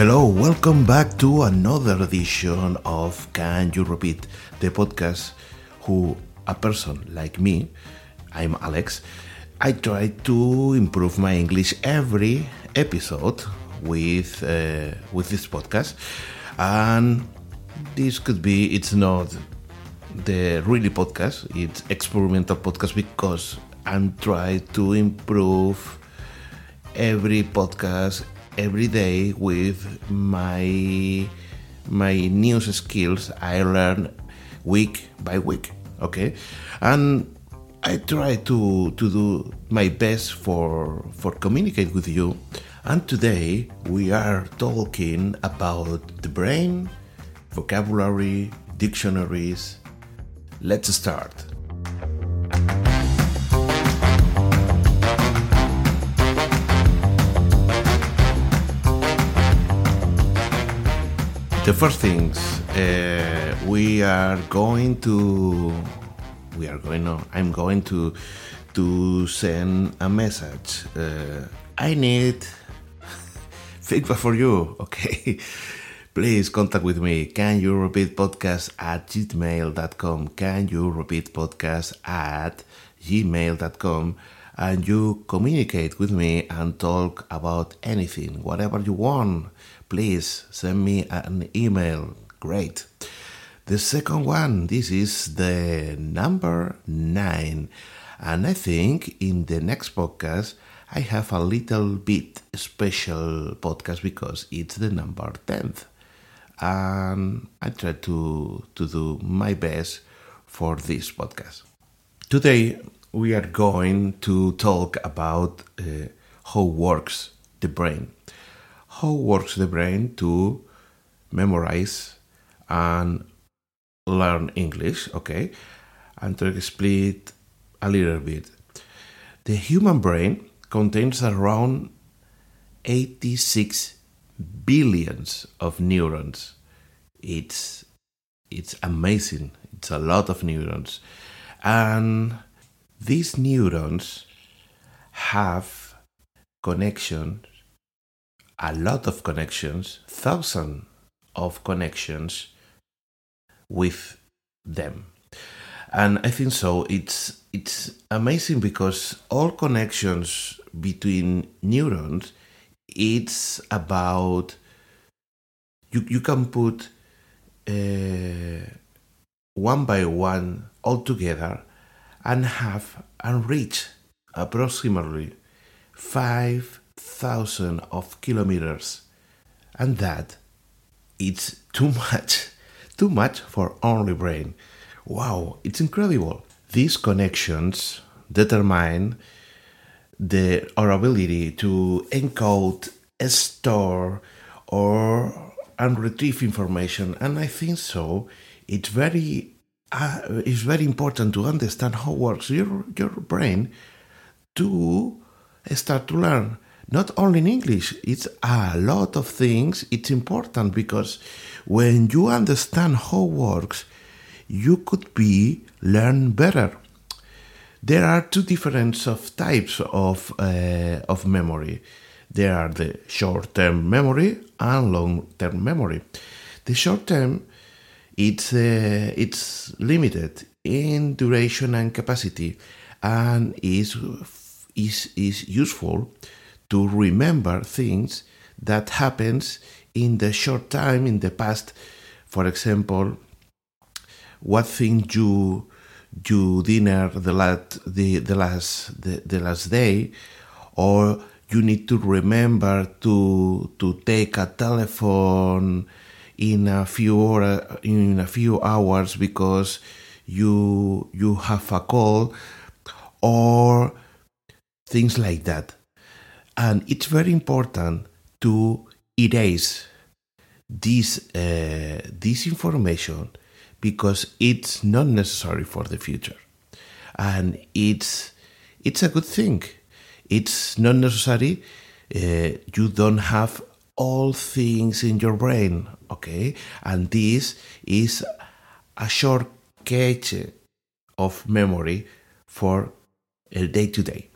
Hello, welcome back to another edition of Can You Repeat, the podcast who a person like me, I'm Alex, I try to improve my English every episode with uh, with this podcast, and this could be it's not the really podcast, it's experimental podcast because I'm trying to improve every podcast every day with my my news skills I learn week by week. Okay, and I try to to do my best for for communicate with you. And today we are talking about the brain, vocabulary, dictionaries. Let's start. The first things uh, we are going to we are going on i'm going to to send a message. Uh, i need feedback for you okay? Please contact with me. Can you repeat podcast at gmail.com can you repeat podcast at gmail.com and you communicate with me and talk about anything whatever you want please send me an email. Great. The second one, this is the number nine. And I think in the next podcast, I have a little bit special podcast because it's the number 10th. And I try to, to do my best for this podcast. Today, we are going to talk about uh, how works the brain how works the brain to memorize and learn English, okay? And to explain a little bit. The human brain contains around 86 billions of neurons. It's it's amazing. It's a lot of neurons. And these neurons have connections a lot of connections, thousands of connections with them. And I think so. It's it's amazing because all connections between neurons, it's about you you can put uh, one by one all together and have and reach approximately five thousand of kilometers, and that it's too much, too much for only brain. Wow, it's incredible. These connections determine the our ability to encode, store, or and retrieve information. And I think so. It's very uh, it's very important to understand how works your your brain to start to learn not only in English, it's a lot of things. It's important because when you understand how works, you could be learn better. There are two different of types of uh, of memory. There are the short-term memory and long-term memory. The short-term, it's uh, it's limited in duration and capacity, and is is is useful to remember things that happens in the short time in the past. For example what thing you you dinner the last the, the last the, the last day or you need to remember to to take a telephone in a few or, in a few hours because you you have a call or things like that. And it's very important to erase this uh, this information because it's not necessary for the future. And it's it's a good thing. It's not necessary uh, you don't have all things in your brain okay? And this is a short cache of memory for a day to day.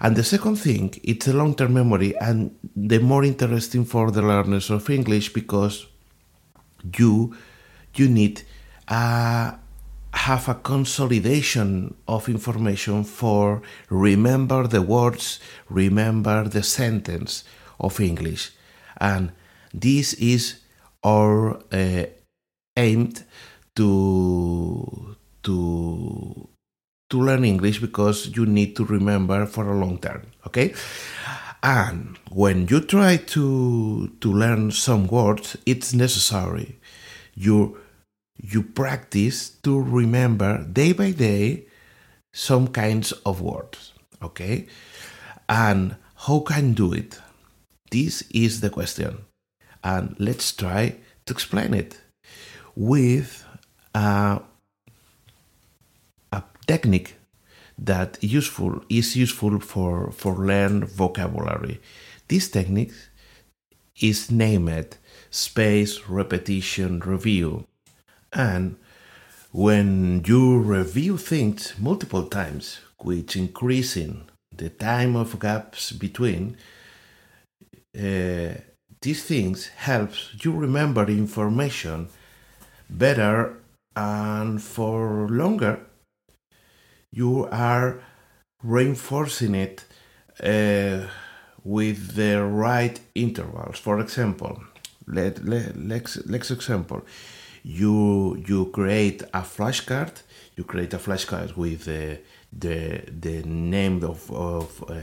And the second thing, it's a long-term memory and the more interesting for the learners of English because you you need uh, have a consolidation of information for remember the words, remember the sentence of English, and this is our uh, aimed to to to learn English because you need to remember for a long term. Okay, and when you try to to learn some words, it's necessary you you practice to remember day by day some kinds of words. Okay, and how can do it? This is the question, and let's try to explain it with a, a technique that useful is useful for for learn vocabulary. This technique is named space repetition review, and when you review things multiple times, which increasing the time of gaps between, uh, these things helps you remember information better and for longer. You are reinforcing it uh, with the right intervals. For example let, let let's let's example. You you create a flashcard. You create a flashcard with uh, the the name of, of uh,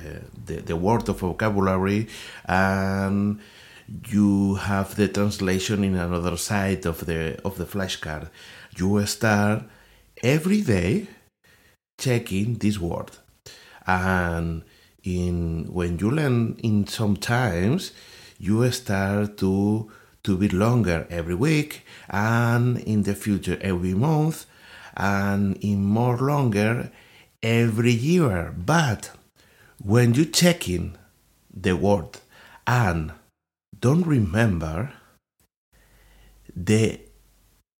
the, the word of vocabulary and you have the translation in another side of the of the flashcard. You start every day checking this word. And in when you learn in sometimes you start to to be longer every week and in the future every month and in more longer every year but when you check in the word and don't remember the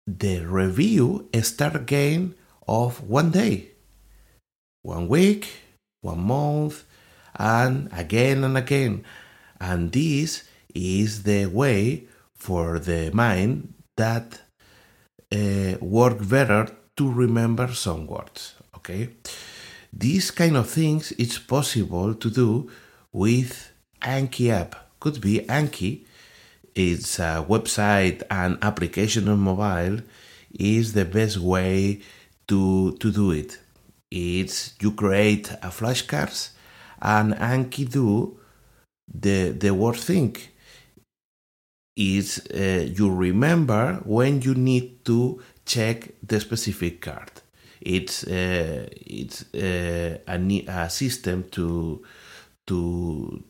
the review start again of one day one week one month and again and again. And this is the way for the mind that uh, work better to remember some words okay these kind of things it's possible to do with anki app. Could be anki. It's a website and application on mobile is the best way to to do it. It's you create a flashcards and anki do the the word thing. Is uh, you remember when you need to check the specific card. It's uh, it's uh, a, a system to to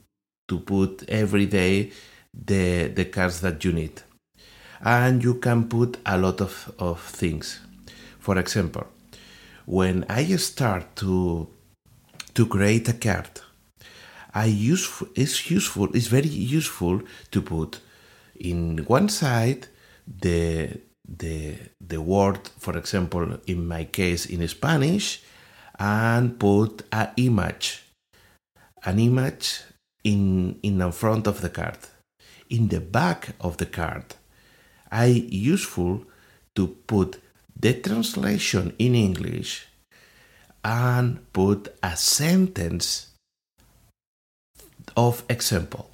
to put every day the the cards that you need, and you can put a lot of, of things. For example, when I start to to create a card, I use it's useful. It's very useful to put in one side the the the word for example in my case in spanish and put an image an image in in the front of the card. In the back of the card i useful to put the translation in english and put a sentence of example.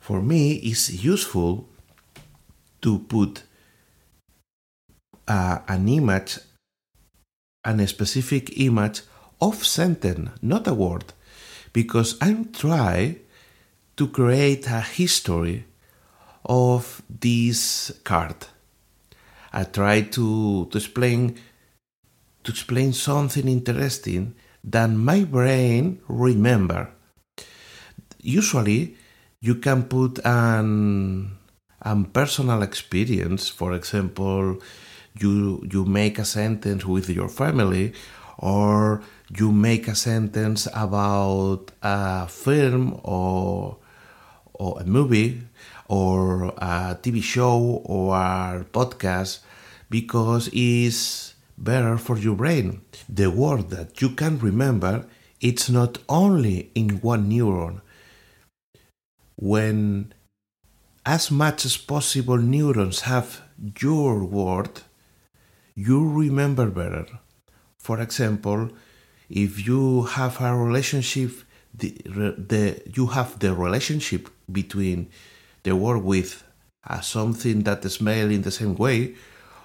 For me it's useful to put uh, an image and a specific image of sentence not a word because i'm try to create a history of this card. I try to, to explain to explain something interesting that my brain remember. Usually you can put an an personal experience for example you you make a sentence with your family or you make a sentence about a film or or a movie or a TV show or a podcast because it's better for your brain. The word that you can remember it's not only in one neuron. When as much as possible neurons have your word, you remember better. For example, if you have a relationship, the, the you have the relationship between the word with uh, something that smell in the same way,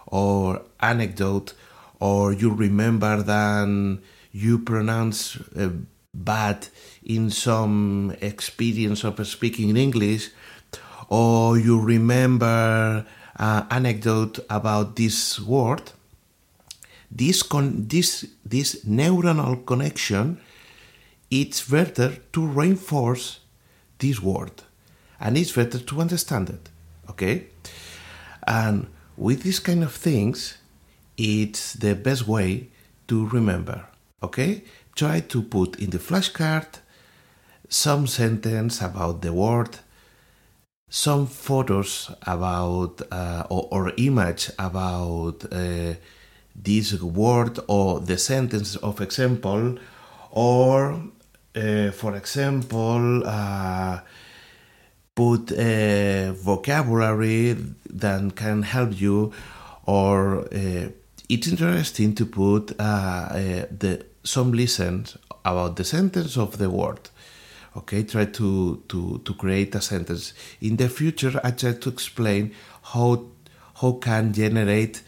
or anecdote, or you remember that you pronounce uh, bad in some experience of speaking in English, or you remember uh, anecdote about this word, this con- this this neuronal connection, it's better to reinforce this word, and it's better to understand it. Okay, and with these kind of things, it's the best way to remember. Okay, try to put in the flashcard some sentence about the word some photos about uh, or, or, image about uh, this word or the sentence of example or uh, for example uh, put a vocabulary that can help you or uh, it's interesting to put uh, the some lessons about the sentence of the word okay try to to to create a sentence. In the future i try to explain how how can generate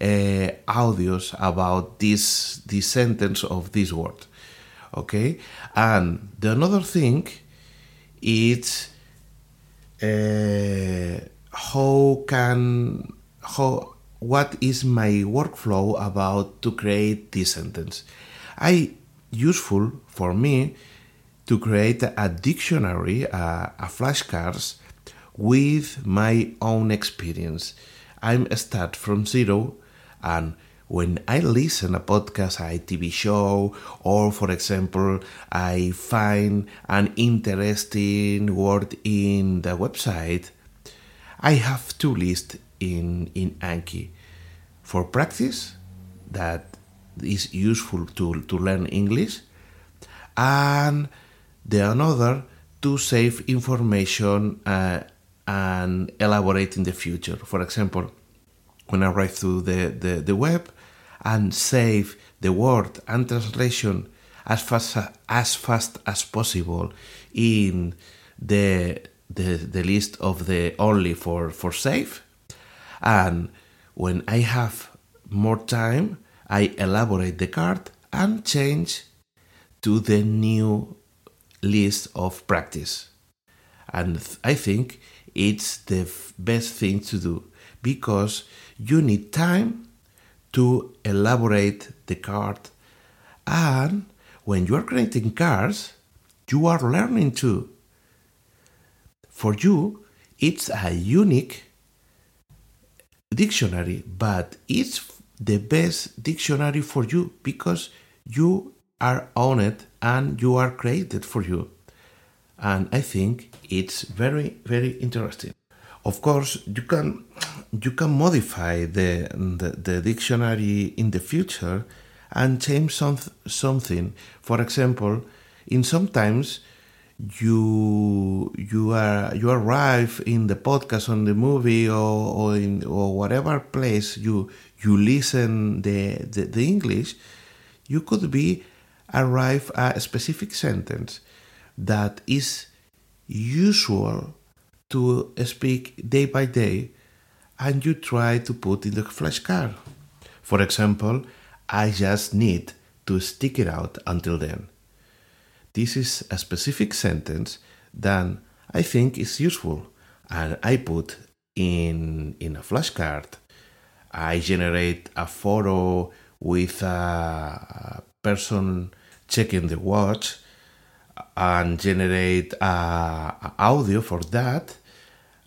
uh, audios about this this sentence of this word okay? And the another thing is uh, how can how what is my workflow about to create this sentence? I useful for me to create a dictionary, a, a flashcards with my own experience. I'm start from zero and when I listen a podcast, a TV show, or for example, I find an interesting word in the website, I have to list in, in Anki. For practice, that is useful to, to learn English, and the another to save information uh, and elaborate in the future. For example, when I write through the, the, the web and save the word and translation as fast as fast as possible in the the, the list of the only for, for save. And when I have more time, I elaborate the card and change to the new list of practice. And I think it's the best thing to do because you need time to elaborate the card. And when you are creating cards, you are learning too. For you, it's a unique dictionary, but it's the best dictionary for you because you are it and you are created for you. And I think it's very, very interesting. Of course, you can you can modify the, the, the dictionary in the future and change some, something. For example, in sometimes you you are you arrive in the podcast on the movie or, or in or whatever place you you listen the, the, the English, you could be arrive at a specific sentence that is usual to speak day by day and you try to put in the flashcard. For example, I just need to stick it out until then. This is a specific sentence that I think is useful and I put in in a flashcard. I generate a photo with a person checking the watch and generate uh, audio for that.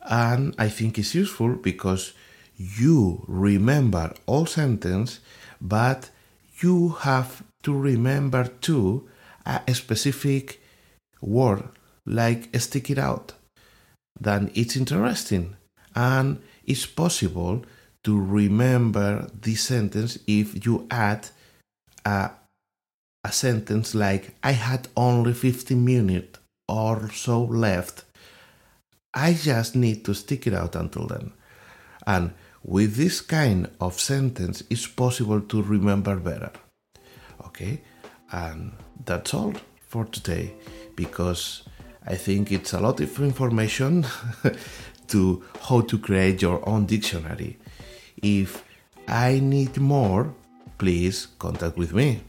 And i think it's useful because you remember all sentence but you have to remember too a specific word like stick it out then it's interesting. And it's possible to remember this sentence if you add a a sentence like, I had only 15 minutes or so left. I just need to stick it out until then. And with this kind of sentence, it's possible to remember better. Okay? And that's all for today because I think it's a lot of information to how to create your own dictionary. If I need more, please contact with me.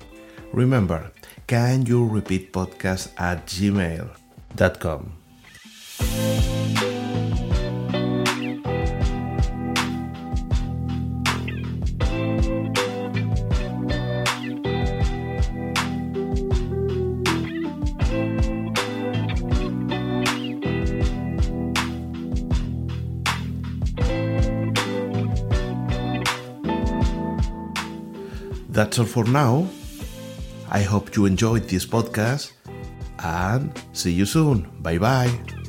Remember, can you repeat podcast at gmail.com? That's all for now. I hope you enjoyed this podcast and see you soon. Bye bye.